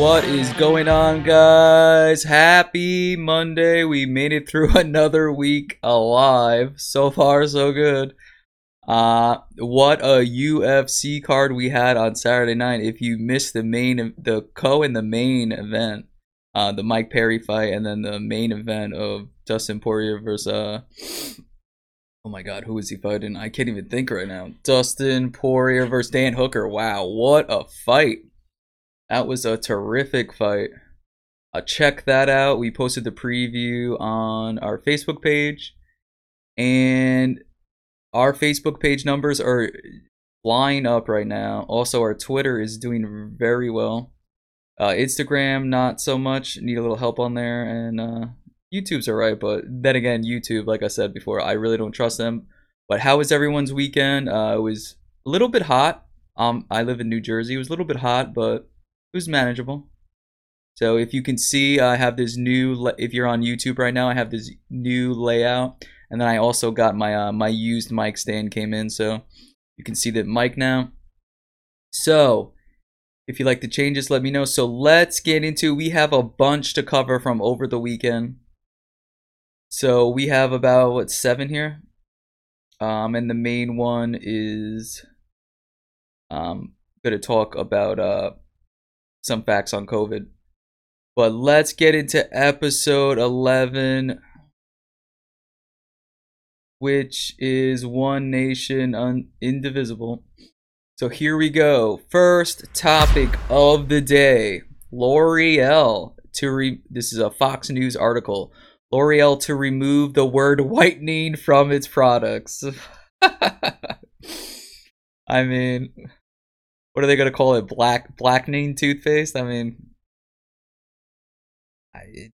What is going on, guys? Happy Monday. We made it through another week alive. So far, so good. Uh, what a UFC card we had on Saturday night. If you missed the main, the co and the main event, uh, the Mike Perry fight, and then the main event of Dustin Poirier versus, uh, oh my God, who is he fighting? I can't even think right now. Dustin Poirier versus Dan Hooker. Wow, what a fight! That was a terrific fight. Uh, check that out. We posted the preview on our Facebook page, and our Facebook page numbers are flying up right now. Also, our Twitter is doing very well. Uh, Instagram, not so much. Need a little help on there. And uh, YouTube's alright, but then again, YouTube, like I said before, I really don't trust them. But how was everyone's weekend? Uh, it was a little bit hot. Um, I live in New Jersey. It was a little bit hot, but it was manageable. So if you can see, I have this new. If you're on YouTube right now, I have this new layout and then I also got my uh, my used mic stand came in, so you can see that mic now. So if you like the changes, let me know. So let's get into. We have a bunch to cover from over the weekend. So we have about what seven here, um, and the main one is um going to talk about uh some facts on COVID. But let's get into episode eleven which is one nation un- indivisible. So here we go. First topic of the day: L'Oreal to re- this is a Fox News article. L'Oreal to remove the word whitening from its products. I mean, what are they gonna call it? Black blackening toothpaste? I mean, I,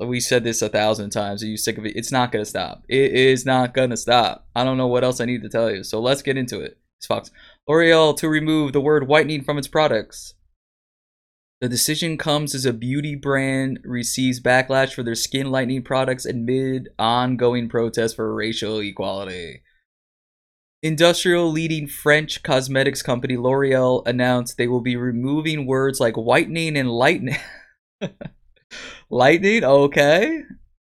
we said this a thousand times. Are you sick of it? It's not gonna stop. It is not gonna stop. I don't know what else I need to tell you. So let's get into it. It's Fox. L'Oreal to remove the word whitening from its products. The decision comes as a beauty brand receives backlash for their skin lightening products amid ongoing protests for racial equality. Industrial leading French cosmetics company L'Oreal announced they will be removing words like whitening and lightning. lightning, okay.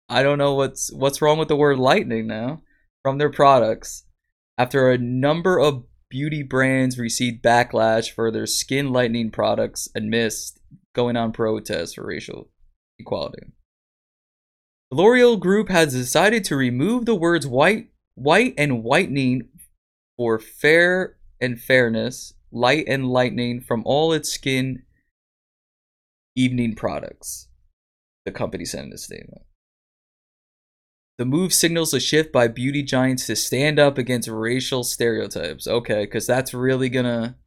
I don't know what's what's wrong with the word lightning now from their products. After a number of beauty brands received backlash for their skin lightening products amidst going on protests for racial equality. L'Oreal Group has decided to remove the words white, white and whitening for fair and fairness, light and lightning from all its skin evening products the company said in a statement. The move signals a shift by beauty giants to stand up against racial stereotypes. Okay, because that's really gonna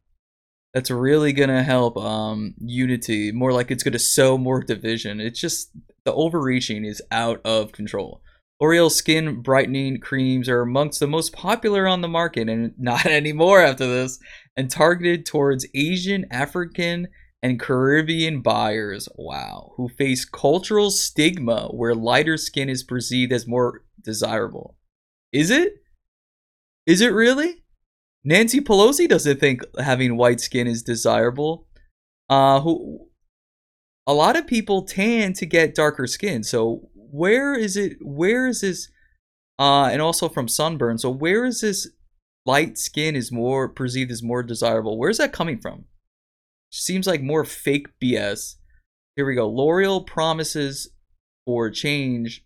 that's really gonna help um unity. More like it's gonna sow more division. It's just the overreaching is out of control. L'Oreal skin brightening creams are amongst the most popular on the market, and not anymore after this, and targeted towards Asian, African, and Caribbean buyers, wow, who face cultural stigma where lighter skin is perceived as more desirable. Is it? Is it really? Nancy Pelosi doesn't think having white skin is desirable. Uh who a lot of people tan to get darker skin. So where is it where is this uh and also from sunburn. So where is this light skin is more perceived as more desirable? Where's that coming from? Seems like more fake BS. Here we go. L'Oreal promises for change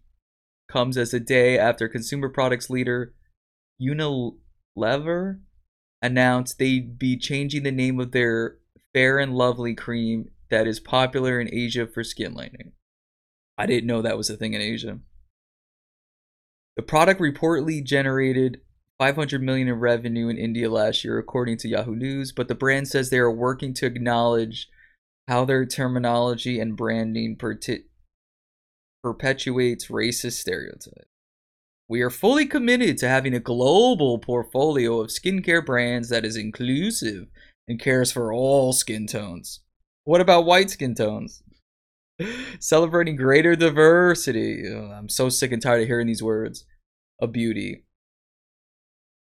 comes as a day after consumer products leader Unilever announced they'd be changing the name of their Fair and Lovely cream that is popular in Asia for skin lightening. I didn't know that was a thing in Asia. The product reportedly generated 500 million in revenue in India last year, according to Yahoo News. But the brand says they are working to acknowledge how their terminology and branding perpetuates racist stereotypes. We are fully committed to having a global portfolio of skincare brands that is inclusive and cares for all skin tones. What about white skin tones? Celebrating greater diversity. I'm so sick and tired of hearing these words of beauty.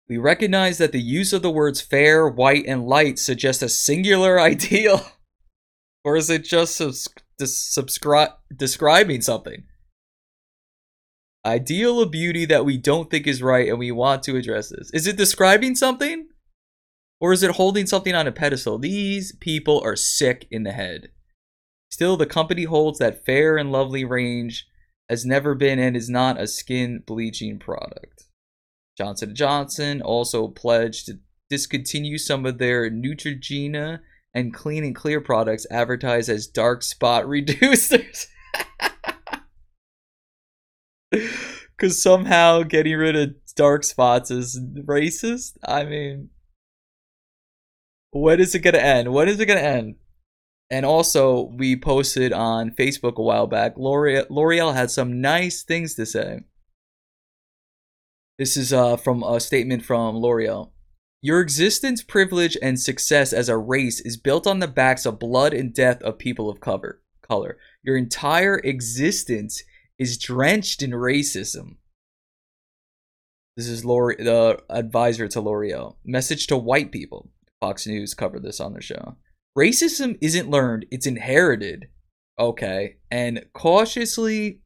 We recognize that the use of the words fair, white, and light suggests a singular ideal. Or is it just subs- subscribe describing something? Ideal of beauty that we don't think is right and we want to address this. Is it describing something? Or is it holding something on a pedestal? These people are sick in the head. Still, the company holds that fair and lovely range has never been and is not a skin bleaching product. Johnson & Johnson also pledged to discontinue some of their Neutrogena and Clean and Clear products advertised as dark spot reducers. Because somehow getting rid of dark spots is racist? I mean, when is it going to end? When is it going to end? And also, we posted on Facebook a while back, L'Oreal, L'Oreal had some nice things to say. This is uh, from a statement from L'Oreal. Your existence, privilege, and success as a race is built on the backs of blood and death of people of color. Color. Your entire existence is drenched in racism. This is L'Oreal, the advisor to L'Oreal. Message to white people. Fox News covered this on their show. Racism isn't learned, it's inherited. Okay. And cautiously,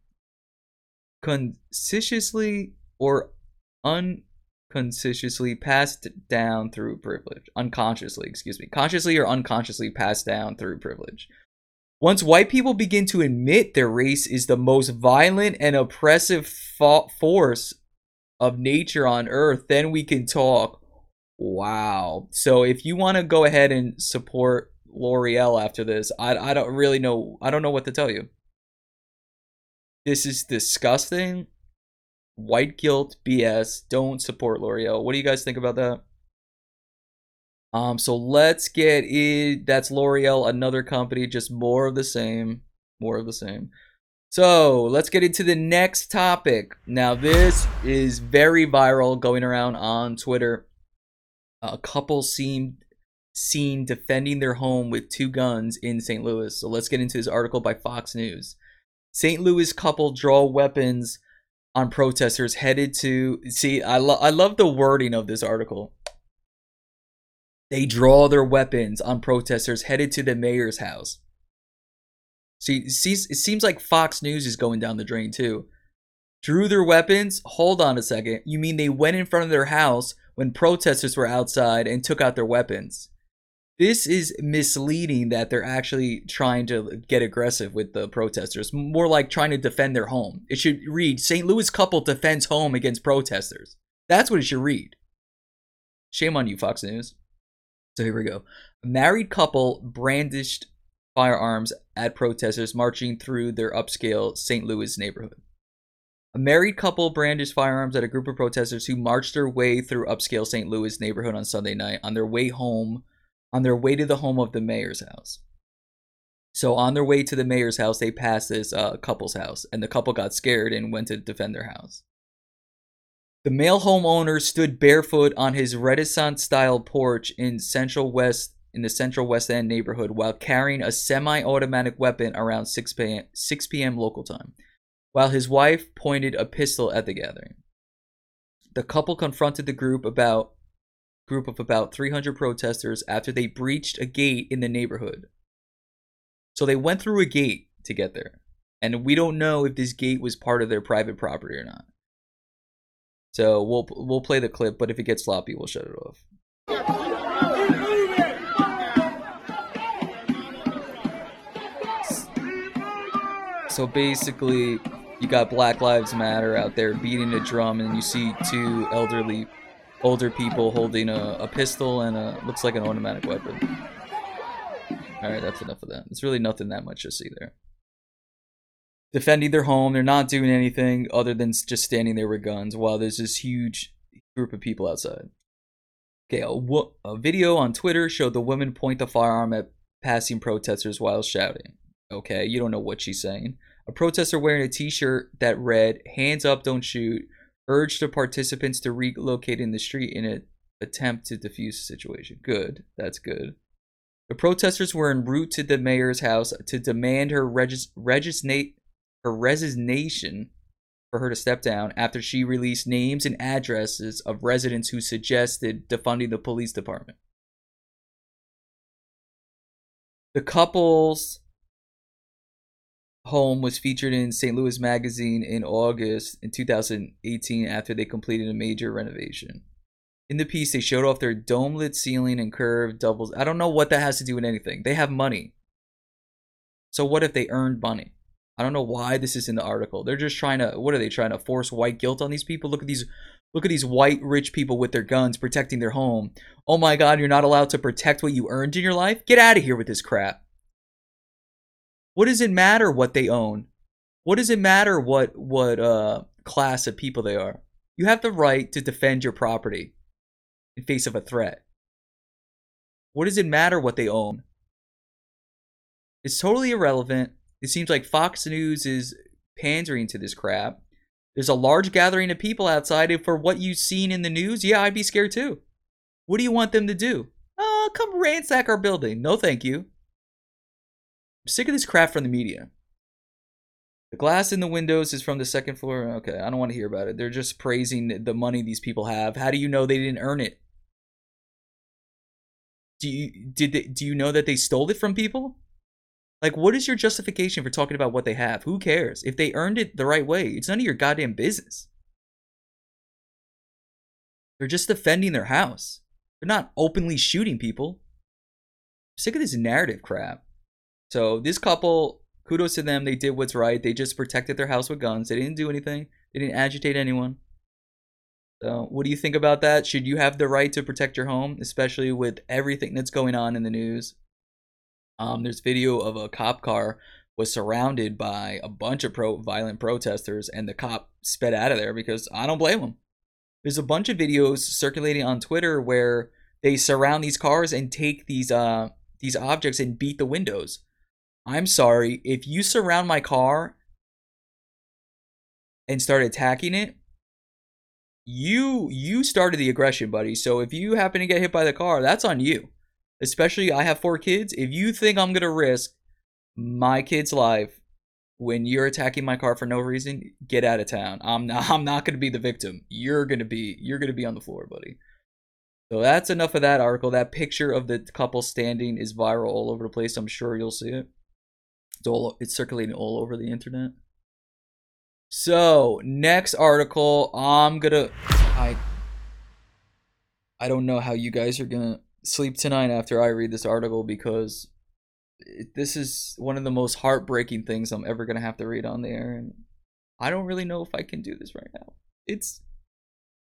consciously, or unconsciously passed down through privilege. Unconsciously, excuse me. Consciously or unconsciously passed down through privilege. Once white people begin to admit their race is the most violent and oppressive force of nature on earth, then we can talk. Wow. So if you want to go ahead and support L'Oreal after this. I, I don't really know. I don't know what to tell you. This is disgusting. White guilt BS. Don't support L'Oreal. What do you guys think about that? Um, so let's get it. That's L'Oreal, another company, just more of the same. More of the same. So let's get into the next topic. Now, this is very viral going around on Twitter. A couple seemed seen defending their home with two guns in St. Louis. So let's get into this article by Fox News. St. Louis couple draw weapons on protesters headed to see I love I love the wording of this article. They draw their weapons on protesters headed to the mayor's house. See, it seems like Fox News is going down the drain too. Drew their weapons? Hold on a second. You mean they went in front of their house when protesters were outside and took out their weapons? This is misleading that they're actually trying to get aggressive with the protesters. More like trying to defend their home. It should read St. Louis couple defends home against protesters. That's what it should read. Shame on you, Fox News. So here we go. A married couple brandished firearms at protesters marching through their upscale St. Louis neighborhood. A married couple brandished firearms at a group of protesters who marched their way through upscale St. Louis neighborhood on Sunday night on their way home on their way to the home of the mayor's house. So on their way to the mayor's house, they passed this uh, couple's house, and the couple got scared and went to defend their house. The male homeowner stood barefoot on his Renaissance-style porch in Central West in the Central West End neighborhood while carrying a semi-automatic weapon around 6 p.m. 6 p.m. local time, while his wife pointed a pistol at the gathering. The couple confronted the group about group of about 300 protesters after they breached a gate in the neighborhood. So they went through a gate to get there. And we don't know if this gate was part of their private property or not. So we'll we'll play the clip, but if it gets sloppy, we'll shut it off. So basically, you got Black Lives Matter out there beating a drum, and you see two elderly older people holding a, a pistol and a looks like an automatic weapon. Alright, that's enough of that. It's really nothing that much to see there. Defending their home, they're not doing anything other than just standing there with guns while there's this huge group of people outside. Okay, a, a video on Twitter showed the woman point the firearm at passing protesters while shouting. Okay, you don't know what she's saying. A protester wearing a t shirt that read, Hands up, don't shoot, urged the participants to relocate in the street in an attempt to defuse the situation. Good. That's good. The protesters were en route to the mayor's house to demand her regis- her resignation for her to step down after she released names and addresses of residents who suggested defunding the police department. The couple's home was featured in St. Louis Magazine in August in 2018 after they completed a major renovation. In the piece, they showed off their dome lit ceiling and curved doubles. I don't know what that has to do with anything. They have money. So, what if they earned money? I don't know why this is in the article. They're just trying to what are they trying to force white guilt on these people? Look at these look at these white rich people with their guns protecting their home. Oh my god, you're not allowed to protect what you earned in your life? Get out of here with this crap. What does it matter what they own? What does it matter what what uh class of people they are? You have the right to defend your property in face of a threat. What does it matter what they own? It's totally irrelevant. It seems like Fox News is pandering to this crap. There's a large gathering of people outside. If for what you've seen in the news, yeah, I'd be scared too. What do you want them to do? Oh, come ransack our building. No, thank you. Sick of this crap from the media. The glass in the windows is from the second floor. Okay, I don't want to hear about it. They're just praising the money these people have. How do you know they didn't earn it? Do you did they, do you know that they stole it from people? Like, what is your justification for talking about what they have? Who cares? If they earned it the right way, it's none of your goddamn business. They're just defending their house. They're not openly shooting people. I'm sick of this narrative crap. So this couple, kudos to them. They did what's right. They just protected their house with guns. They didn't do anything. They didn't agitate anyone. So, what do you think about that? Should you have the right to protect your home, especially with everything that's going on in the news? Um, there's video of a cop car was surrounded by a bunch of pro violent protesters, and the cop sped out of there because I don't blame him. There's a bunch of videos circulating on Twitter where they surround these cars and take these uh these objects and beat the windows. I'm sorry, if you surround my car and start attacking it, you you started the aggression, buddy. So if you happen to get hit by the car, that's on you especially I have four kids, if you think I'm gonna risk my kid's life when you're attacking my car for no reason, get out of town. I'm not I'm not gonna be the victim. You're gonna be you're gonna be on the floor, buddy. So that's enough of that article. That picture of the couple standing is viral all over the place. I'm sure you'll see it. It's all it's circulating all over the internet. So next article, I'm gonna I I don't know how you guys are gonna sleep tonight after I read this article because it, this is one of the most heartbreaking things I'm ever gonna have to read on there, and I don't really know if I can do this right now. It's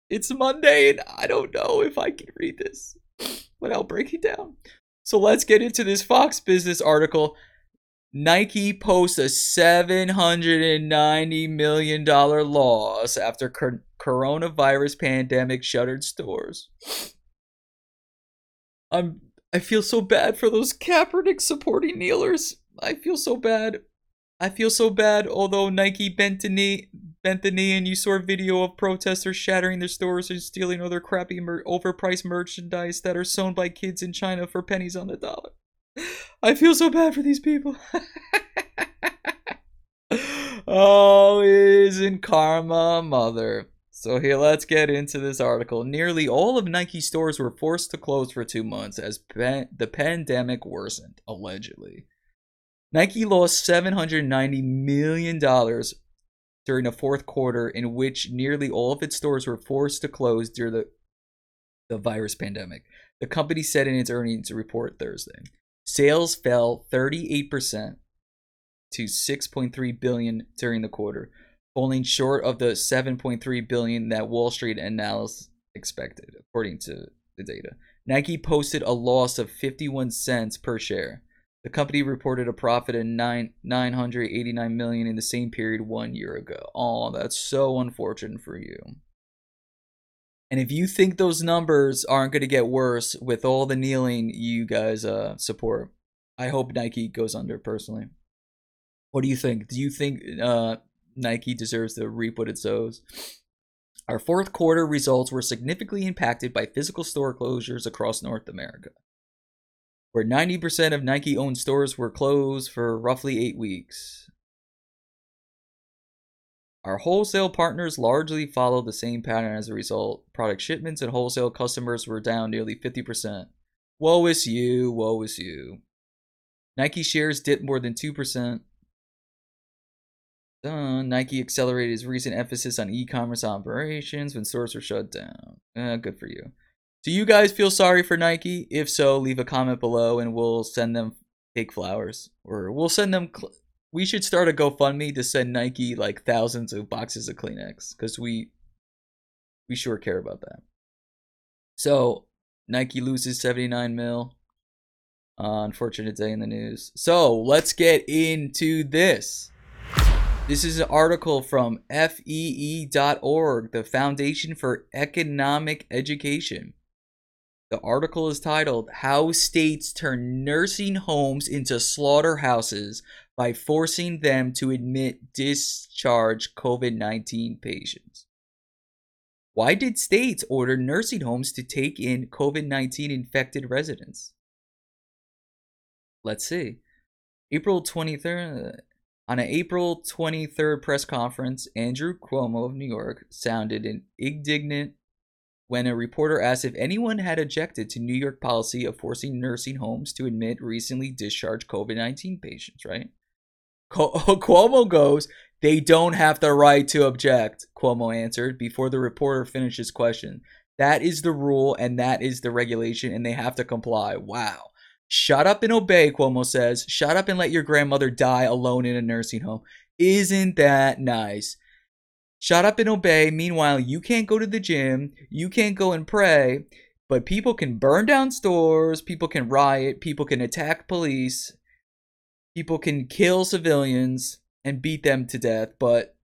it's Monday, and I don't know if I can read this without breaking down. So let's get into this Fox Business article. Nike posts a $790 million loss after coronavirus pandemic shuttered stores. I'm I feel so bad for those Kaepernick supporting kneelers. I feel so bad. I feel so bad. Although Nike bent the knee, bent the knee, and you saw a video of protesters shattering their stores and stealing other crappy, mer- overpriced merchandise that are sewn by kids in China for pennies on the dollar. I feel so bad for these people. oh, isn't karma mother? So here, let's get into this article. Nearly all of Nike stores were forced to close for two months as pan- the pandemic worsened, allegedly. Nike lost $790 million during the fourth quarter, in which nearly all of its stores were forced to close during the, the virus pandemic. The company said in its earnings report Thursday. Sales fell 38% to 6.3 billion during the quarter falling short of the 7.3 billion that Wall Street analysts expected, according to the data. Nike posted a loss of 51 cents per share. The company reported a profit of 9 989 million in the same period 1 year ago. Oh, that's so unfortunate for you. And if you think those numbers aren't going to get worse with all the kneeling you guys uh, support, I hope Nike goes under personally. What do you think? Do you think uh, Nike deserves to reap what it sows. Our fourth quarter results were significantly impacted by physical store closures across North America, where 90% of Nike owned stores were closed for roughly eight weeks. Our wholesale partners largely followed the same pattern as a result. Product shipments and wholesale customers were down nearly 50%. Woe is you, woe is you. Nike shares dipped more than 2%. Uh, Nike accelerated its recent emphasis on e commerce operations when stores were shut down. Uh, good for you. Do you guys feel sorry for Nike? If so, leave a comment below and we'll send them fake flowers. Or we'll send them. Cl- we should start a GoFundMe to send Nike like thousands of boxes of Kleenex because we we sure care about that. So Nike loses 79 mil. Uh, unfortunate day in the news. So let's get into this. This is an article from FEE.org, the Foundation for Economic Education. The article is titled How States Turn Nursing Homes into Slaughterhouses by Forcing Them to Admit discharged COVID 19 Patients. Why did states order nursing homes to take in COVID 19 infected residents? Let's see. April 23rd. Uh, on an April 23rd press conference, Andrew Cuomo of New York sounded indignant when a reporter asked if anyone had objected to New York policy of forcing nursing homes to admit recently discharged COVID 19 patients, right? Cuomo goes, they don't have the right to object, Cuomo answered before the reporter finished his question. That is the rule and that is the regulation, and they have to comply. Wow. Shut up and obey, Cuomo says. Shut up and let your grandmother die alone in a nursing home. Isn't that nice? Shut up and obey. Meanwhile, you can't go to the gym, you can't go and pray, but people can burn down stores, people can riot, people can attack police, people can kill civilians and beat them to death, but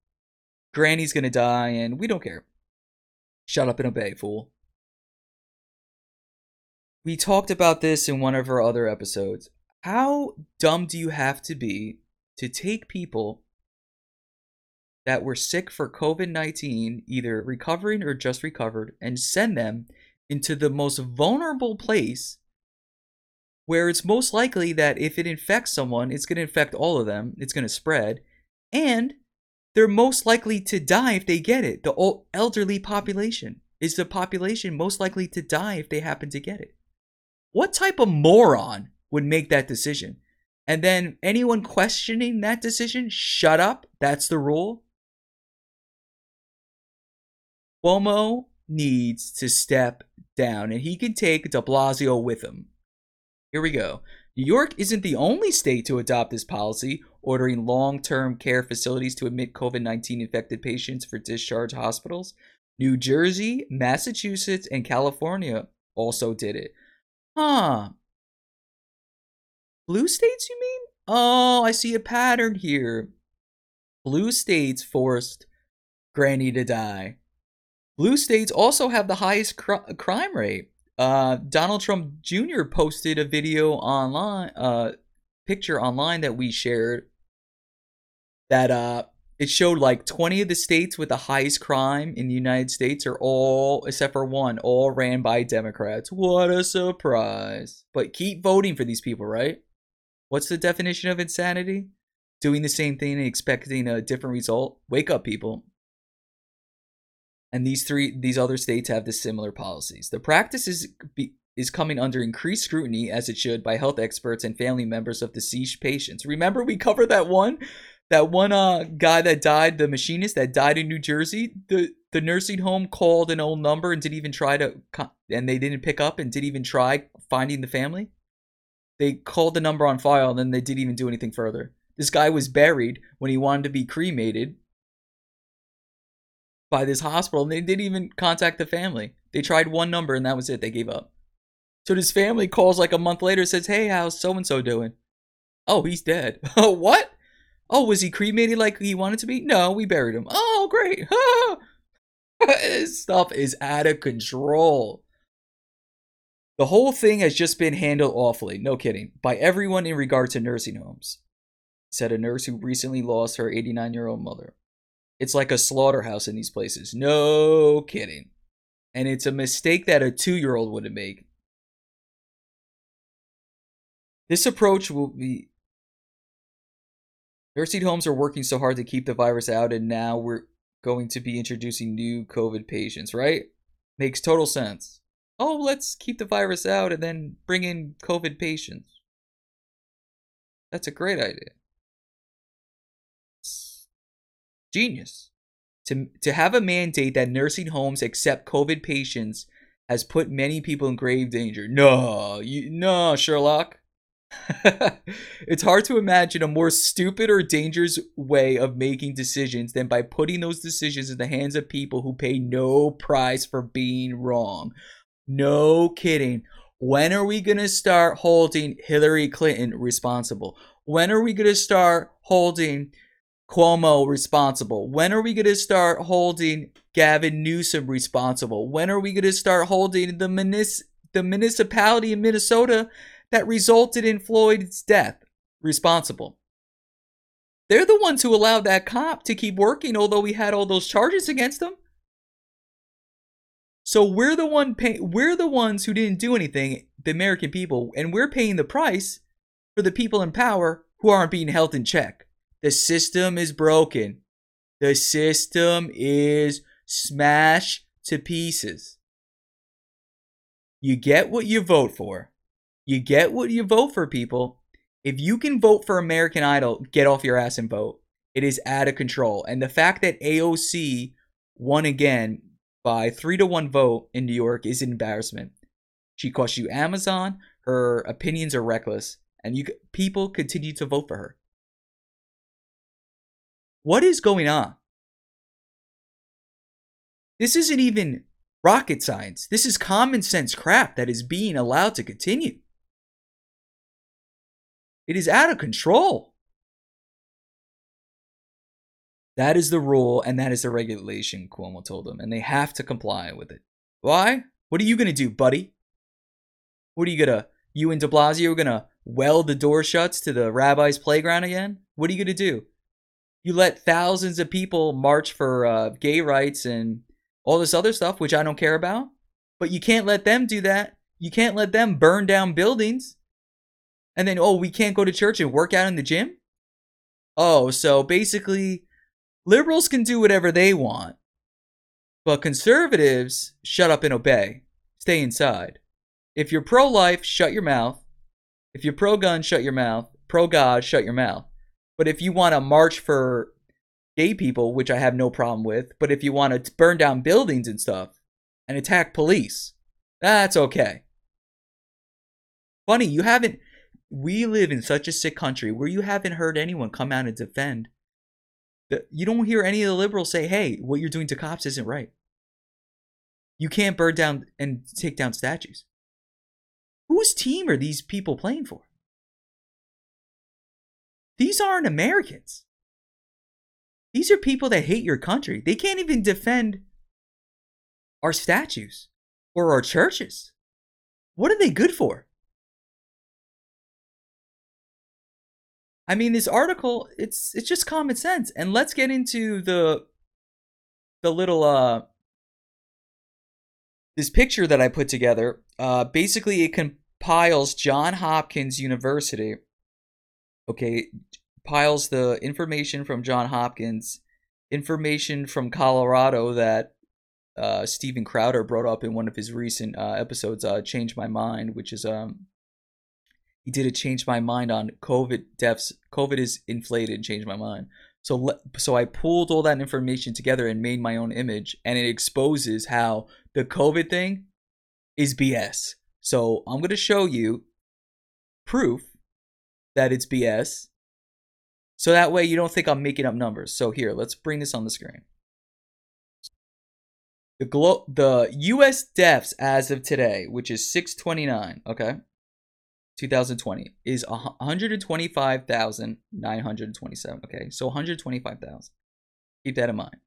Granny's gonna die and we don't care. Shut up and obey, fool. We talked about this in one of our other episodes. How dumb do you have to be to take people that were sick for COVID 19, either recovering or just recovered, and send them into the most vulnerable place where it's most likely that if it infects someone, it's going to infect all of them, it's going to spread, and they're most likely to die if they get it. The old elderly population is the population most likely to die if they happen to get it. What type of moron would make that decision? And then anyone questioning that decision, shut up. That's the rule. Cuomo needs to step down and he can take de Blasio with him. Here we go. New York isn't the only state to adopt this policy, ordering long term care facilities to admit COVID 19 infected patients for discharge hospitals. New Jersey, Massachusetts, and California also did it. Huh. Blue states, you mean? Oh, I see a pattern here. Blue states forced Granny to die. Blue states also have the highest cr- crime rate. Uh, Donald Trump Jr. posted a video online, uh, picture online that we shared that uh it showed like 20 of the states with the highest crime in the United States are all, except for one, all ran by Democrats. What a surprise. But keep voting for these people, right? What's the definition of insanity? Doing the same thing and expecting a different result? Wake up, people. And these three, these other states have the similar policies. The practice is, is coming under increased scrutiny, as it should, by health experts and family members of deceased patients. Remember, we covered that one that one uh guy that died, the machinist that died in New Jersey, the the nursing home called an old number and didn't even try to and they didn't pick up and didn't even try finding the family. They called the number on file and then they didn't even do anything further. This guy was buried when he wanted to be cremated by this hospital and they didn't even contact the family. They tried one number and that was it. They gave up. So this family calls like a month later says, "Hey, how's so and so doing?" "Oh, he's dead." "Oh, what?" Oh, was he cremated like he wanted to be? No, we buried him. Oh, great. this stuff is out of control. The whole thing has just been handled awfully, no kidding, by everyone in regard to nursing homes, said a nurse who recently lost her 89 year old mother. It's like a slaughterhouse in these places. No kidding. And it's a mistake that a two year old wouldn't make. This approach will be Nursing homes are working so hard to keep the virus out, and now we're going to be introducing new COVID patients, right? Makes total sense. Oh, let's keep the virus out and then bring in COVID patients. That's a great idea. Genius. To, to have a mandate that nursing homes accept COVID patients has put many people in grave danger. No, you, no, Sherlock. it's hard to imagine a more stupid or dangerous way of making decisions than by putting those decisions in the hands of people who pay no price for being wrong. No kidding. When are we going to start holding Hillary Clinton responsible? When are we going to start holding Cuomo responsible? When are we going to start holding Gavin Newsom responsible? When are we going to start holding the, munis- the municipality in Minnesota that resulted in Floyd's death responsible? They're the ones who allowed that cop to keep working, although we had all those charges against him. So we're the one pay- we're the ones who didn't do anything, the American people, and we're paying the price for the people in power who aren't being held in check. The system is broken. The system is smashed to pieces. You get what you vote for. You get what you vote for, people. If you can vote for American Idol, get off your ass and vote. It is out of control. And the fact that AOC won again by three to one vote in New York is an embarrassment. She cost you Amazon. Her opinions are reckless, and you people continue to vote for her. What is going on? This isn't even rocket science. This is common sense crap that is being allowed to continue. It is out of control. That is the rule and that is the regulation, Cuomo told them, and they have to comply with it. Why? What are you going to do, buddy? What are you going to, you and de Blasio are going to weld the door shuts to the rabbi's playground again? What are you going to do? You let thousands of people march for uh, gay rights and all this other stuff, which I don't care about, but you can't let them do that. You can't let them burn down buildings. And then, oh, we can't go to church and work out in the gym? Oh, so basically, liberals can do whatever they want, but conservatives shut up and obey. Stay inside. If you're pro life, shut your mouth. If you're pro gun, shut your mouth. Pro God, shut your mouth. But if you want to march for gay people, which I have no problem with, but if you want to burn down buildings and stuff and attack police, that's okay. Funny, you haven't. We live in such a sick country where you haven't heard anyone come out and defend you don't hear any of the liberals say, hey, what you're doing to cops isn't right. You can't burn down and take down statues. Whose team are these people playing for? These aren't Americans. These are people that hate your country. They can't even defend our statues or our churches. What are they good for? I mean, this article, it's it's just common sense. And let's get into the the little uh this picture that I put together. Uh basically it compiles John Hopkins University. Okay, piles the information from John Hopkins, information from Colorado that uh, Steven Crowder brought up in one of his recent uh, episodes, uh, "Change My Mind," which is um, he did a change my mind on COVID deaths. COVID is inflated, changed my mind. So so I pulled all that information together and made my own image, and it exposes how the COVID thing is BS. So I'm gonna show you proof that it's BS. So that way you don't think I'm making up numbers. So here, let's bring this on the screen. The glo- the US deaths as of today, which is 629, okay? 2020 is 125,927. Okay, so 125,000. Keep that in mind.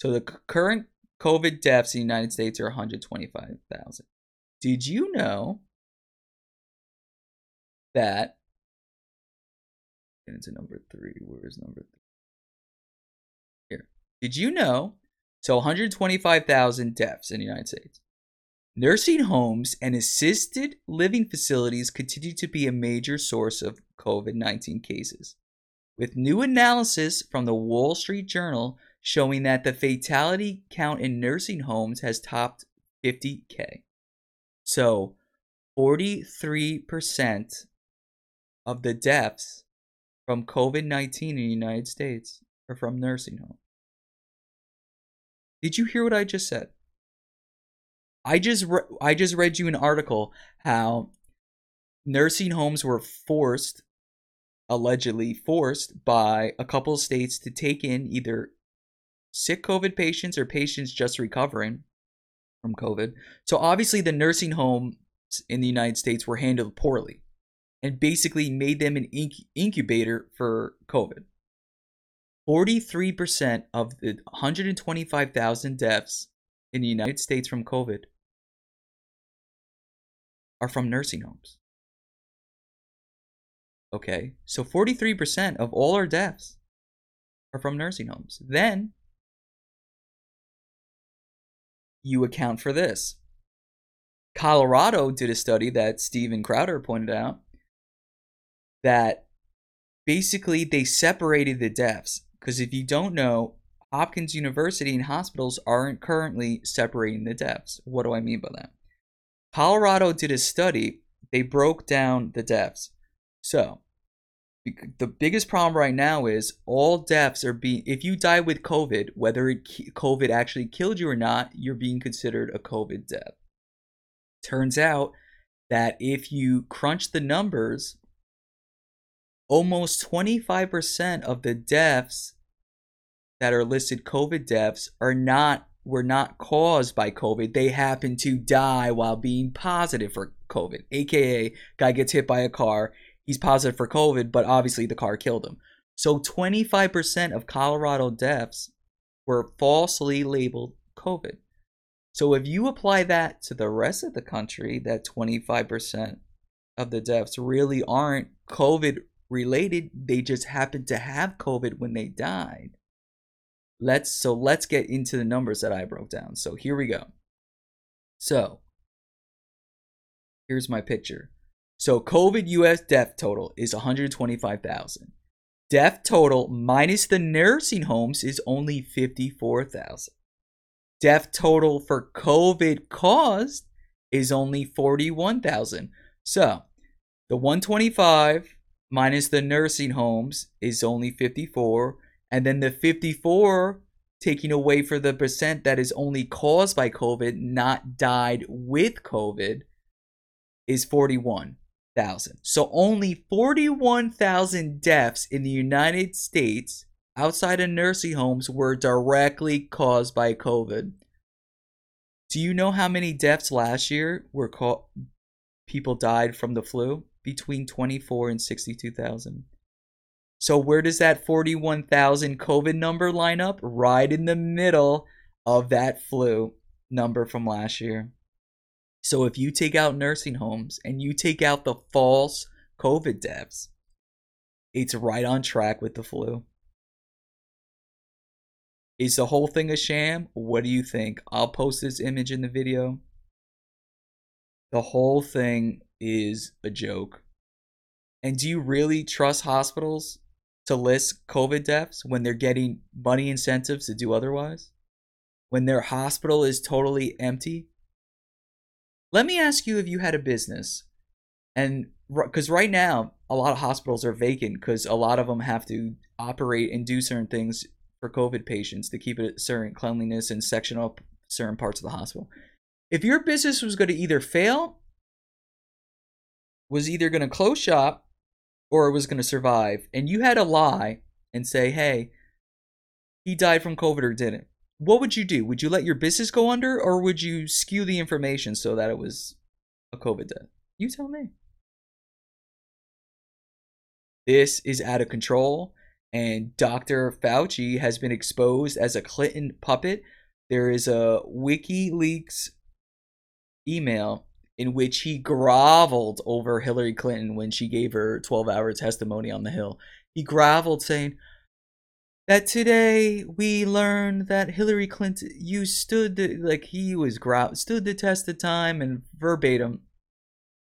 So the current COVID deaths in the United States are 125,000. Did you know that? Get into number three. Where is number three? Here. Did you know? So 125,000 deaths in the United States. Nursing homes and assisted living facilities continue to be a major source of COVID 19 cases, with new analysis from the Wall Street Journal showing that the fatality count in nursing homes has topped 50K. So, 43% of the deaths from COVID 19 in the United States or from nursing homes. Did you hear what I just said? I just re- I just read you an article how nursing homes were forced allegedly forced by a couple of states to take in either sick COVID patients or patients just recovering from COVID. So obviously the nursing homes in the United States were handled poorly and basically made them an inc- incubator for COVID. 43% of the 125,000 deaths in the United States from COVID are from nursing homes. Okay, so 43% of all our deaths are from nursing homes. Then you account for this. Colorado did a study that Steven Crowder pointed out that basically they separated the deaths. Because if you don't know, Hopkins University and hospitals aren't currently separating the deaths. What do I mean by that? Colorado did a study, they broke down the deaths. So, the biggest problem right now is all deaths are being if you die with covid whether it, covid actually killed you or not you're being considered a covid death turns out that if you crunch the numbers almost 25% of the deaths that are listed covid deaths are not were not caused by covid they happen to die while being positive for covid aka guy gets hit by a car he's positive for COVID, but obviously the car killed him. So 25% of Colorado deaths were falsely labeled COVID. So if you apply that to the rest of the country, that 25% of the deaths really aren't COVID related, they just happened to have COVID when they died. Let's so let's get into the numbers that I broke down. So here we go. So here's my picture. So COVID US death total is 125,000. Death total minus the nursing homes is only 54,000. Death total for COVID caused is only 41,000. So, the 125 minus the nursing homes is only 54 and then the 54 taking away for the percent that is only caused by COVID, not died with COVID, is 41,000 So only 41,000 deaths in the United States outside of nursing homes were directly caused by COVID. Do you know how many deaths last year were caught people died from the flu? Between 24 and 62,000. So where does that 41,000 COVID number line up? Right in the middle of that flu number from last year. So if you take out nursing homes and you take out the false COVID deaths, it's right on track with the flu. Is the whole thing a sham? What do you think? I'll post this image in the video. The whole thing is a joke. And do you really trust hospitals to list COVID deaths when they're getting money incentives to do otherwise? When their hospital is totally empty? Let me ask you if you had a business, and because right now a lot of hospitals are vacant because a lot of them have to operate and do certain things for COVID patients to keep it certain cleanliness and section up certain parts of the hospital. If your business was going to either fail, was either going to close shop, or it was going to survive, and you had to lie and say, "Hey, he died from COVID or didn't," what would you do? Would you let your business go under or would you skew the information so that it was a COVID death? You tell me. This is out of control, and Dr. Fauci has been exposed as a Clinton puppet. There is a WikiLeaks email in which he groveled over Hillary Clinton when she gave her 12 hour testimony on the Hill. He groveled saying, that today we learned that Hillary Clinton you stood the, like he was grou- stood the test of time and verbatim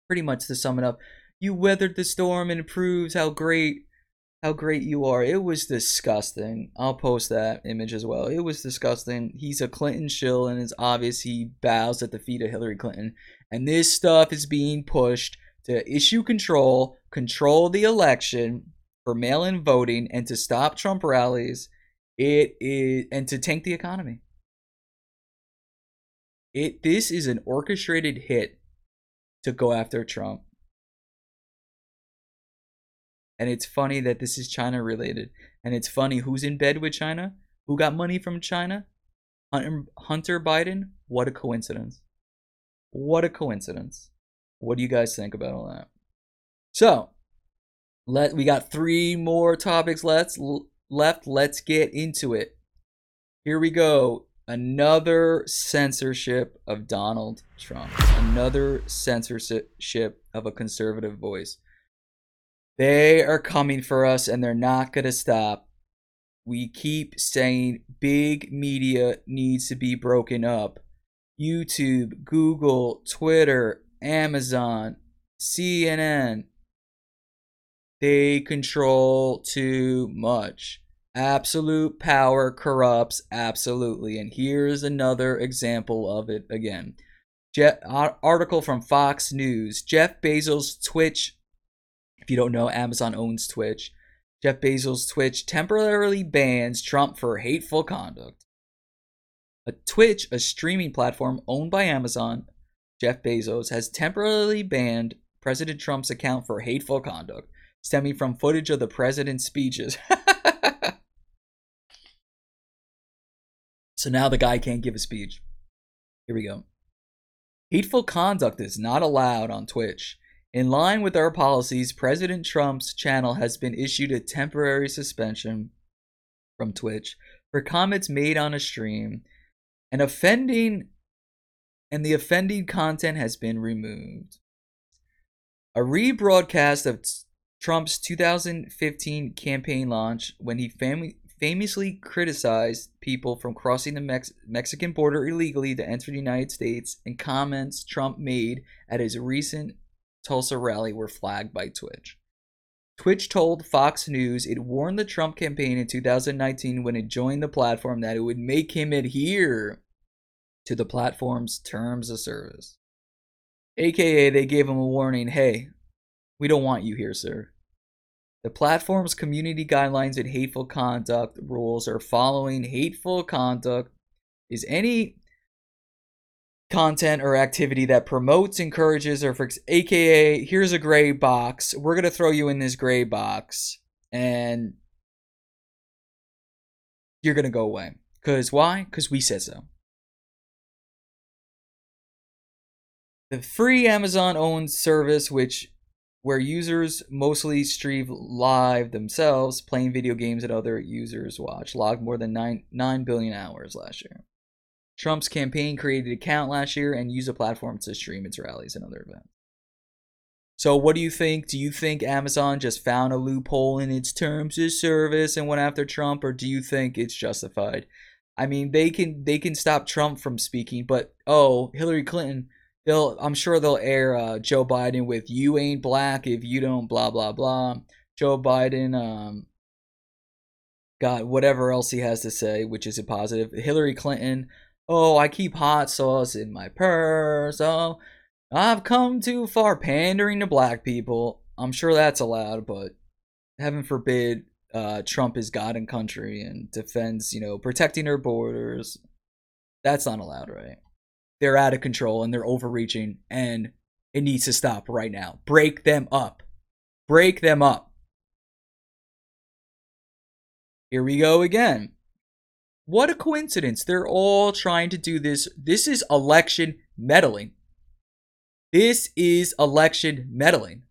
pretty much to sum it up you weathered the storm and proves how great how great you are it was disgusting I'll post that image as well it was disgusting he's a Clinton shill and it's obvious he bows at the feet of Hillary Clinton and this stuff is being pushed to issue control control the election for mail-in voting and to stop Trump rallies. It is and to tank the economy. It this is an orchestrated hit to go after Trump. And it's funny that this is China related. And it's funny who's in bed with China? Who got money from China? Hunter Biden? What a coincidence. What a coincidence. What do you guys think about all that? So, let we got three more topics left left. Let's get into it. Here we go. Another censorship of Donald Trump. Another censorship of a conservative voice. They are coming for us and they're not going to stop. We keep saying big media needs to be broken up. YouTube, Google, Twitter, Amazon, CNN. They control too much. Absolute power corrupts absolutely. And here's another example of it again. Je- article from Fox News Jeff Bezos' Twitch if you don't know, Amazon owns Twitch. Jeff Bezos' Twitch temporarily bans Trump for hateful conduct. A Twitch, a streaming platform owned by Amazon, Jeff Bezos has temporarily banned President Trump's account for hateful conduct, stemming from footage of the president's speeches. so now the guy can't give a speech. Here we go. Hateful conduct is not allowed on Twitch. In line with our policies, President Trump's channel has been issued a temporary suspension from Twitch for comments made on a stream and offending and the offending content has been removed. A rebroadcast of Trump's 2015 campaign launch when he fam- famously criticized people from crossing the Mex- Mexican border illegally to enter the United States and comments Trump made at his recent Tulsa rally were flagged by Twitch. Twitch told Fox News it warned the Trump campaign in 2019 when it joined the platform that it would make him adhere to the platform's terms of service. AKA, they gave him a warning hey, we don't want you here, sir. The platform's community guidelines and hateful conduct rules are following hateful conduct is any content or activity that promotes, encourages, or for aka here's a gray box. We're gonna throw you in this gray box, and you're gonna go away. Cause why? Cause we said so. The free Amazon owned service, which where users mostly stream live themselves, playing video games that other users watch, logged more than 9, 9 billion hours last year. Trump's campaign created an account last year and used a platform to stream its rallies and other events. So, what do you think? Do you think Amazon just found a loophole in its terms of service and went after Trump, or do you think it's justified? I mean, they can they can stop Trump from speaking, but oh, Hillary Clinton, they'll I'm sure they'll air uh, Joe Biden with "You ain't black if you don't blah blah blah." Joe Biden, um, got whatever else he has to say, which is a positive. Hillary Clinton, Oh, I keep hot sauce in my purse. Oh, I've come too far pandering to black people. I'm sure that's allowed, but heaven forbid uh, Trump is God and country and defends, you know, protecting our borders. That's not allowed, right? They're out of control and they're overreaching, and it needs to stop right now. Break them up. Break them up. Here we go again. What a coincidence. They're all trying to do this. This is election meddling. This is election meddling.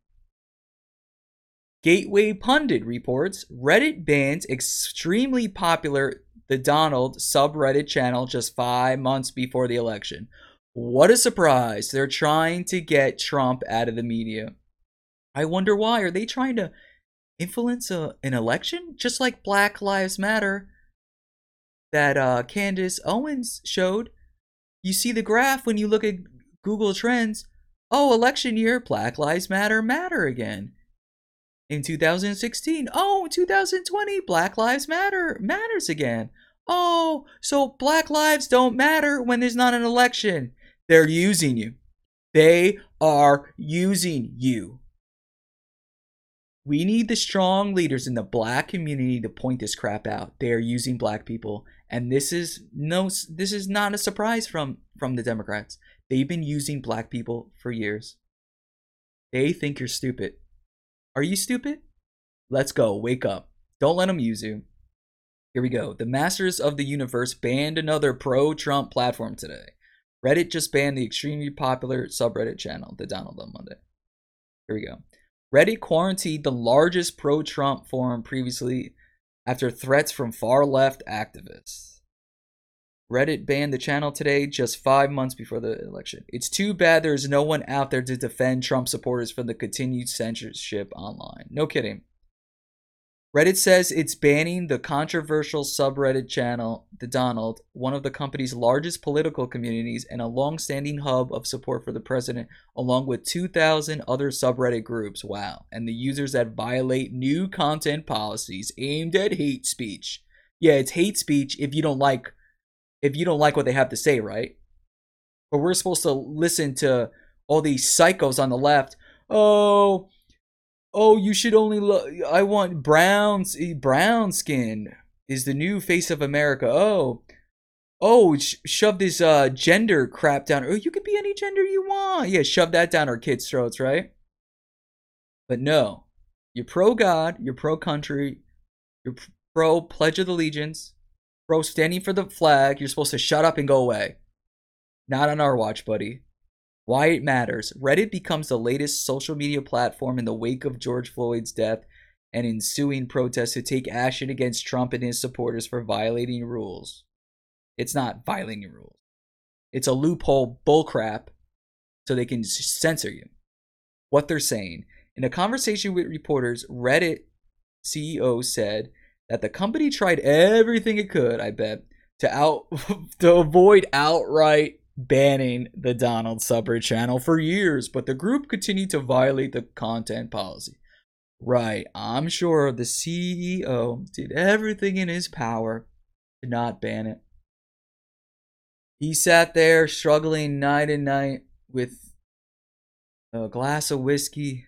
Gateway Pundit reports Reddit bans extremely popular the Donald subreddit channel just five months before the election. What a surprise. They're trying to get Trump out of the media. I wonder why. Are they trying to influence a, an election? Just like Black Lives Matter that uh, Candace Owens showed. You see the graph when you look at Google Trends. Oh, election year, Black Lives Matter matter again. In 2016, oh, 2020, Black Lives Matter matters again. Oh, so Black lives don't matter when there's not an election. They're using you. They are using you. We need the strong leaders in the black community to point this crap out. They are using black people, and this is no this is not a surprise from from the Democrats. They've been using black people for years. They think you're stupid. Are you stupid? Let's go. Wake up. Don't let them use you. Here we go. The Masters of the Universe banned another pro Trump platform today. Reddit just banned the extremely popular subreddit channel, the Donald on Monday. Here we go. Reddit quarantined the largest pro Trump forum previously after threats from far left activists. Reddit banned the channel today, just five months before the election. It's too bad there's no one out there to defend Trump supporters from the continued censorship online. No kidding. Reddit says it's banning the controversial subreddit channel, The Donald, one of the company's largest political communities and a long-standing hub of support for the president, along with 2,000 other subreddit groups. Wow. And the users that violate new content policies aimed at hate speech. Yeah, it's hate speech if you don't like if you don't like what they have to say, right? But we're supposed to listen to all these psychos on the left. Oh, oh, you should only look. I want brown, brown skin is the new face of America. Oh, oh, sh- shove this uh gender crap down. Oh, you could be any gender you want. Yeah, shove that down our kids' throats, right? But no, you're pro God, you're pro country, you're pro Pledge of Allegiance, pro standing for the flag. You're supposed to shut up and go away. Not on our watch, buddy. Why it matters. Reddit becomes the latest social media platform in the wake of George Floyd's death and ensuing protests to take action against Trump and his supporters for violating rules. It's not violating rules. It's a loophole bullcrap so they can censor you. What they're saying. In a conversation with reporters, Reddit CEO said that the company tried everything it could, I bet, to out to avoid outright banning the Donald subreddit channel for years, but the group continued to violate the content policy. Right, I'm sure the CEO did everything in his power to not ban it. He sat there struggling night and night with a glass of whiskey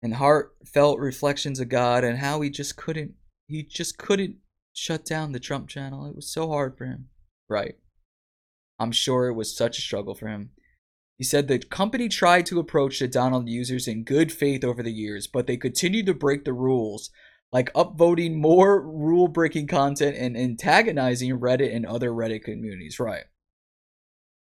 and heartfelt reflections of God and how he just couldn't he just couldn't shut down the Trump channel. It was so hard for him. Right. I'm sure it was such a struggle for him. He said the company tried to approach the Donald users in good faith over the years, but they continued to break the rules, like upvoting more rule breaking content and antagonizing Reddit and other Reddit communities. Right.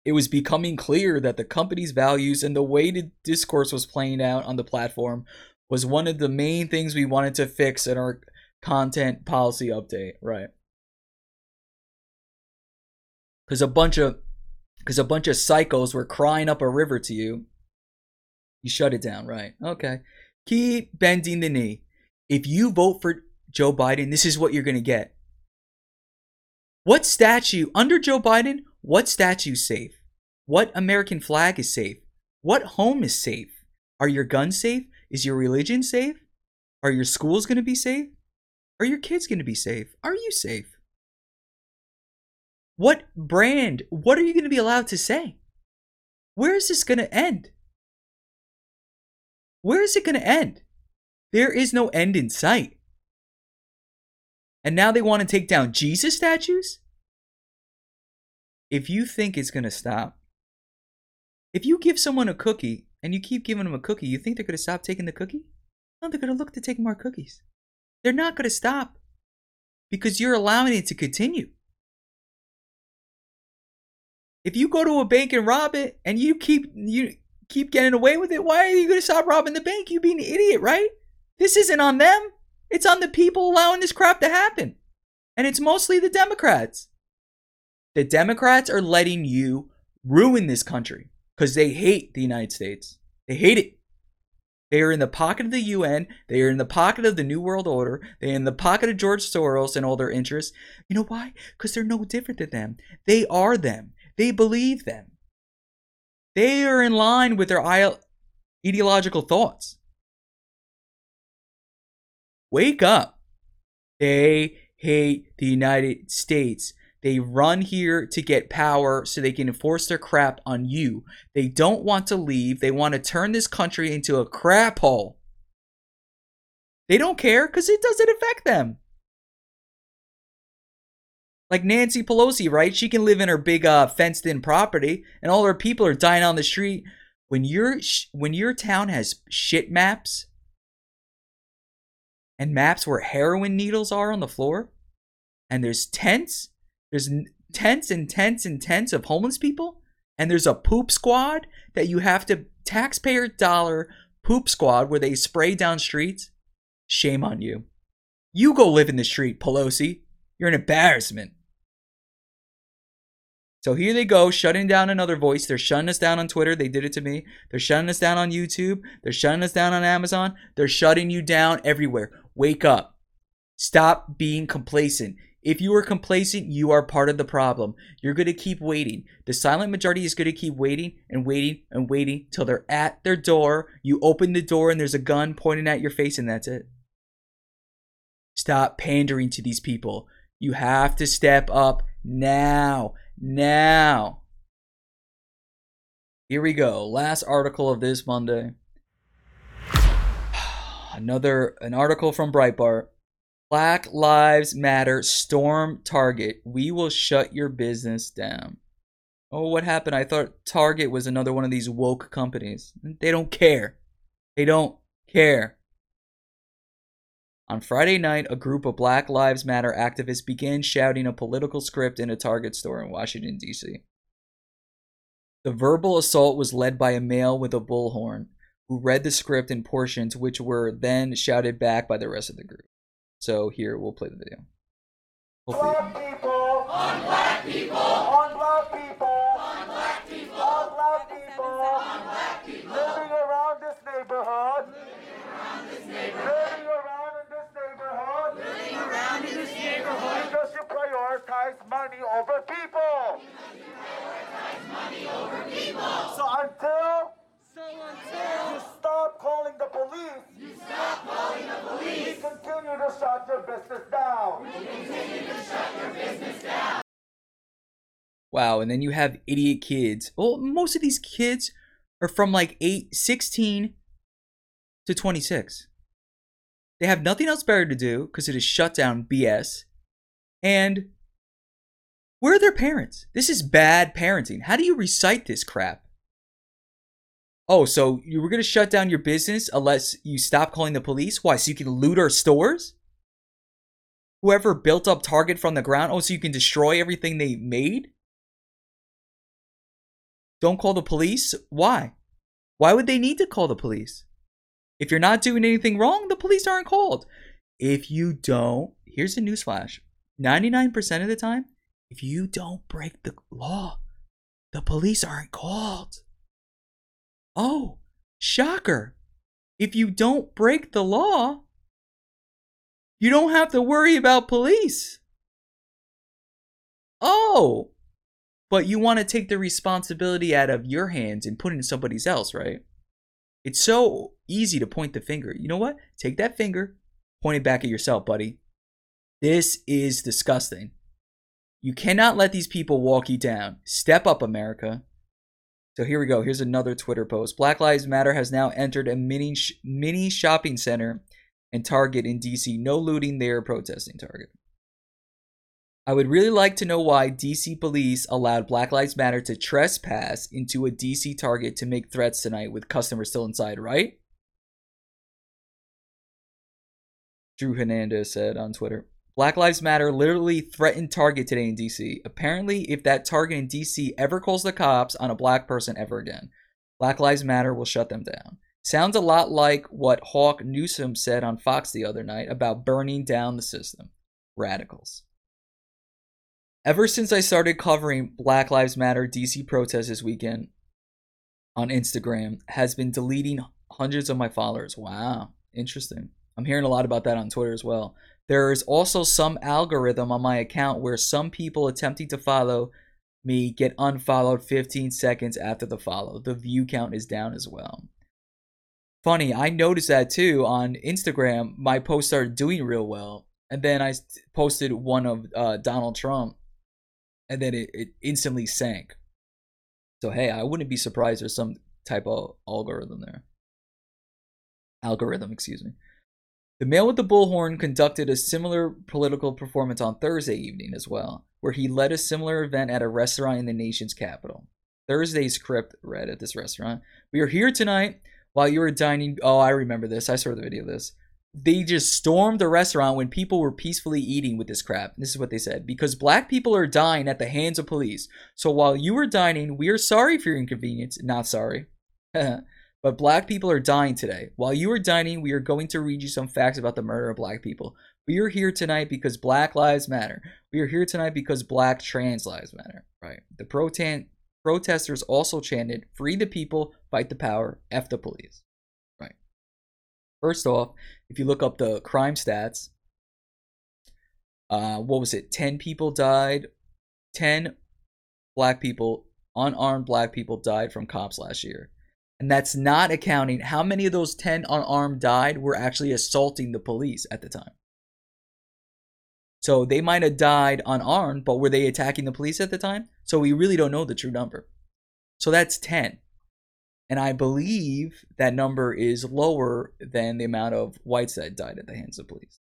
It was becoming clear that the company's values and the way the discourse was playing out on the platform was one of the main things we wanted to fix in our content policy update. Right because a bunch of because a bunch of psychos were crying up a river to you. You shut it down, right? Okay. Keep bending the knee. If you vote for Joe Biden, this is what you're going to get. What statue under Joe Biden? What statue safe? What American flag is safe? What home is safe? Are your guns safe? Is your religion safe? Are your schools going to be safe? Are your kids going to be safe? Are you safe? What brand? What are you going to be allowed to say? Where is this going to end? Where is it going to end? There is no end in sight. And now they want to take down Jesus statues? If you think it's going to stop, if you give someone a cookie and you keep giving them a cookie, you think they're going to stop taking the cookie? No, they're going to look to take more cookies. They're not going to stop because you're allowing it to continue. If you go to a bank and rob it and you keep you keep getting away with it, why are you going to stop robbing the bank? You being an idiot, right? This isn't on them. It's on the people allowing this crap to happen. And it's mostly the Democrats. The Democrats are letting you ruin this country because they hate the United States. They hate it. They are in the pocket of the UN. They are in the pocket of the New World Order. They are in the pocket of George Soros and all their interests. You know why? Because they're no different than them. They are them. They believe them. They are in line with their ideological thoughts. Wake up. They hate the United States. They run here to get power so they can enforce their crap on you. They don't want to leave. They want to turn this country into a crap hole. They don't care because it doesn't affect them. Like Nancy Pelosi, right? She can live in her big uh, fenced-in property, and all her people are dying on the street. When your when your town has shit maps and maps where heroin needles are on the floor, and there's tents, there's tents and tents and tents of homeless people, and there's a poop squad that you have to taxpayer dollar poop squad where they spray down streets. Shame on you. You go live in the street, Pelosi. You're an embarrassment. So here they go, shutting down another voice. They're shutting us down on Twitter. They did it to me. They're shutting us down on YouTube. They're shutting us down on Amazon. They're shutting you down everywhere. Wake up. Stop being complacent. If you are complacent, you are part of the problem. You're going to keep waiting. The silent majority is going to keep waiting and waiting and waiting till they're at their door. You open the door and there's a gun pointing at your face, and that's it. Stop pandering to these people. You have to step up now. Now. Here we go. Last article of this Monday. Another an article from Breitbart. Black Lives Matter storm Target. We will shut your business down. Oh, what happened? I thought Target was another one of these woke companies. They don't care. They don't care. On Friday night, a group of Black Lives Matter activists began shouting a political script in a Target store in Washington, D.C. The verbal assault was led by a male with a bullhorn, who read the script in portions which were then shouted back by the rest of the group. So here, we'll play the video. Hopefully. Black people! On black people! On black people! On black people! On black people! On black people! Living around this neighborhood! Living around this neighborhood! Living around in this neighborhood! Living around in this neighborhood! Because you prioritize money over people! Because you prioritize money over people! So until so until you stop calling the police, you stop calling the police. We continue to shut your business down. We continue to shut your business down. Wow, and then you have idiot kids. Well, most of these kids are from like 8, 16 to 26. They have nothing else better to do because it is shut down BS. And where are their parents? This is bad parenting. How do you recite this crap? Oh, so you were going to shut down your business unless you stop calling the police? Why? So you can loot our stores? Whoever built up Target from the ground? Oh, so you can destroy everything they made? Don't call the police? Why? Why would they need to call the police? If you're not doing anything wrong, the police aren't called. If you don't, here's a newsflash 99% of the time, if you don't break the law, the police aren't called. Oh, shocker. If you don't break the law, you don't have to worry about police. Oh, but you want to take the responsibility out of your hands and put it in somebody else, right? It's so easy to point the finger. You know what? Take that finger, point it back at yourself, buddy. This is disgusting. You cannot let these people walk you down. Step up, America. So here we go. Here's another Twitter post. Black Lives Matter has now entered a mini sh- mini shopping center and Target in DC. No looting there protesting Target. I would really like to know why DC police allowed Black Lives Matter to trespass into a DC Target to make threats tonight with customers still inside, right? Drew Hernandez said on Twitter. Black Lives Matter literally threatened Target today in DC. Apparently, if that Target in DC ever calls the cops on a black person ever again, Black Lives Matter will shut them down. Sounds a lot like what Hawk Newsom said on Fox the other night about burning down the system. Radicals. Ever since I started covering Black Lives Matter DC protests this weekend on Instagram, has been deleting hundreds of my followers. Wow, interesting. I'm hearing a lot about that on Twitter as well. There is also some algorithm on my account where some people attempting to follow me get unfollowed 15 seconds after the follow. The view count is down as well. Funny, I noticed that too on Instagram. My post started doing real well, and then I posted one of uh, Donald Trump, and then it, it instantly sank. So hey, I wouldn't be surprised there's some type of algorithm there. Algorithm, excuse me. The man with the bullhorn conducted a similar political performance on Thursday evening as well, where he led a similar event at a restaurant in the nation's capital. Thursday's script read at this restaurant We are here tonight while you were dining. Oh, I remember this. I saw the video of this. They just stormed the restaurant when people were peacefully eating with this crap. This is what they said because black people are dying at the hands of police. So while you were dining, we are sorry for your inconvenience. Not sorry. But black people are dying today. While you are dining, we are going to read you some facts about the murder of black people. We are here tonight because Black Lives Matter. We are here tonight because Black Trans Lives Matter. Right. The protan- protesters also chanted, "Free the people, fight the power, f the police." Right. First off, if you look up the crime stats, uh, what was it? Ten people died. Ten black people, unarmed black people, died from cops last year. And that's not accounting how many of those 10 unarmed died were actually assaulting the police at the time. So they might have died unarmed, but were they attacking the police at the time? So we really don't know the true number. So that's 10. And I believe that number is lower than the amount of whites that died at the hands of police.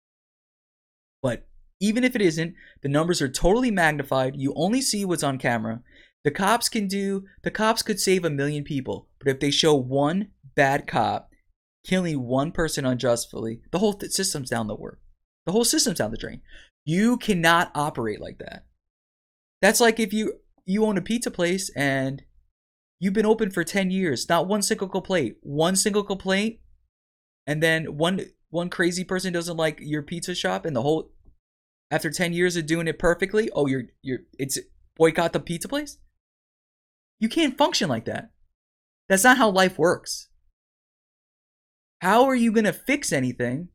But even if it isn't, the numbers are totally magnified. You only see what's on camera. The cops can do, the cops could save a million people, but if they show one bad cop killing one person unjustly, the whole th- system's down the work. The whole system's down the drain. You cannot operate like that. That's like if you you own a pizza place and you've been open for 10 years, not one single complaint, one single complaint, and then one one crazy person doesn't like your pizza shop and the whole after 10 years of doing it perfectly, oh you're you're it's boycott the pizza place? You can't function like that. That's not how life works. How are you going to fix anything?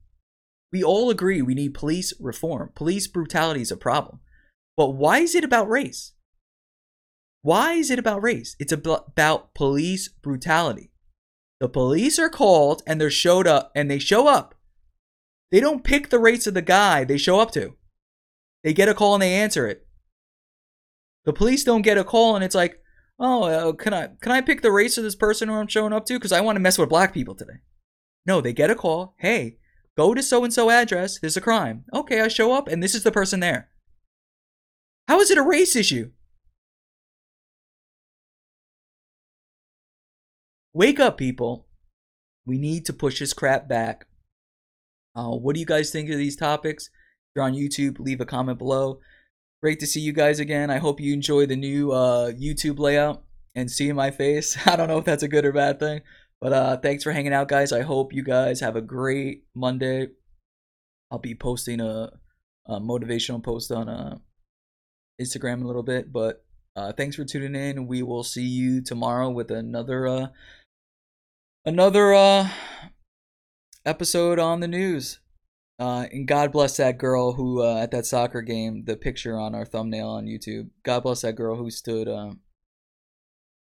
We all agree we need police reform. Police brutality is a problem. But why is it about race? Why is it about race? It's about police brutality. The police are called and they're showed up and they show up. They don't pick the race of the guy they show up to. They get a call and they answer it. The police don't get a call and it's like, oh, uh, can I can I pick the race of this person who I'm showing up to because I want to mess with black people today? No, they get a call. Hey, go to so and so address. There's a crime. Okay, I show up and this is the person there. How is it a race issue? Wake up, people. We need to push this crap back. Uh, what do you guys think of these topics? If you're on YouTube, leave a comment below. Great to see you guys again. I hope you enjoy the new uh, YouTube layout and seeing my face. I don't know if that's a good or bad thing, but uh, thanks for hanging out, guys. I hope you guys have a great Monday. I'll be posting a, a motivational post on uh, Instagram in a little bit, but uh, thanks for tuning in. We will see you tomorrow with another uh, another uh, episode on the news. Uh, and God bless that girl who uh, at that soccer game, the picture on our thumbnail on YouTube. God bless that girl who stood, uh,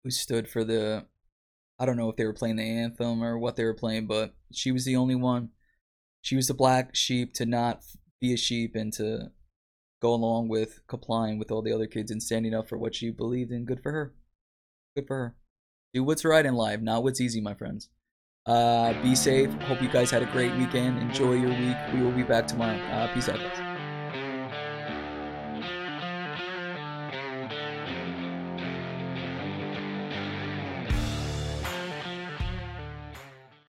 who stood for the. I don't know if they were playing the anthem or what they were playing, but she was the only one. She was the black sheep to not be a sheep and to go along with complying with all the other kids and standing up for what she believed in. Good for her. Good for her. Do what's right in life, not what's easy, my friends. Uh, be safe. Hope you guys had a great weekend. Enjoy your week. We will be back tomorrow. Uh, peace out, guys.